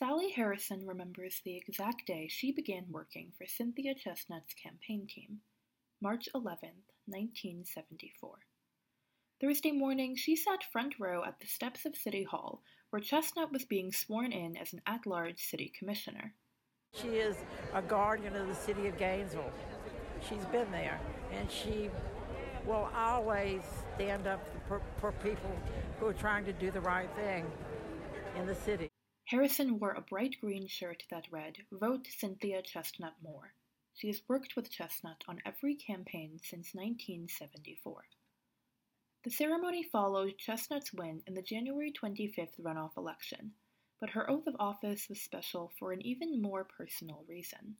Sally Harrison remembers the exact day she began working for Cynthia Chestnut's campaign team, March 11, 1974. Thursday morning, she sat front row at the steps of City Hall, where Chestnut was being sworn in as an at large city commissioner. She is a guardian of the city of Gainesville. She's been there, and she will always stand up for, for people who are trying to do the right thing in the city. Harrison wore a bright green shirt that read, Vote Cynthia Chestnut Moore. She has worked with Chestnut on every campaign since 1974. The ceremony followed Chestnut's win in the January 25th runoff election, but her oath of office was special for an even more personal reason.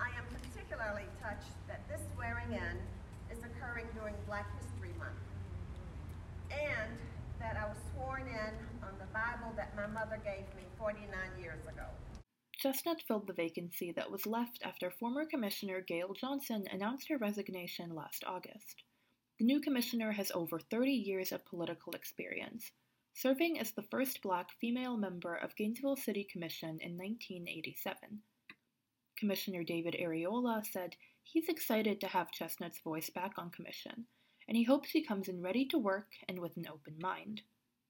I am particularly touched that this swearing in is occurring during Black History Month, and that I was sworn in on the Bible that my mother gave me 49 years ago. Chestnut filled the vacancy that was left after former Commissioner Gail Johnson announced her resignation last August. The new commissioner has over 30 years of political experience, serving as the first black female member of Gainesville City Commission in 1987. Commissioner David Arreola said he's excited to have Chestnut's voice back on commission, and he hopes he comes in ready to work and with an open mind.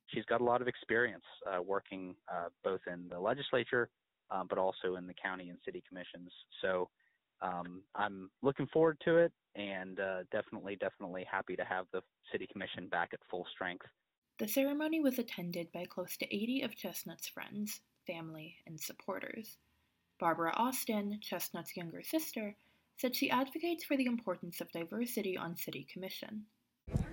She's got a lot of experience uh, working uh, both in the legislature, um, but also in the county and city commissions. So um, I'm looking forward to it and uh, definitely, definitely happy to have the City Commission back at full strength. The ceremony was attended by close to 80 of Chestnut's friends, family, and supporters. Barbara Austin, Chestnut's younger sister, said she advocates for the importance of diversity on City Commission.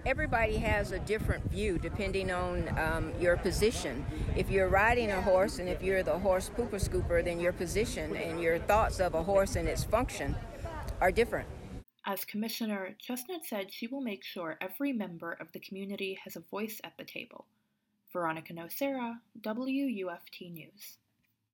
Everybody has a different view depending on um, your position. If you're riding a horse and if you're the horse pooper scooper, then your position and your thoughts of a horse and its function are different. As commissioner, Chestnut said she will make sure every member of the community has a voice at the table. Veronica Nocera, WUFT News.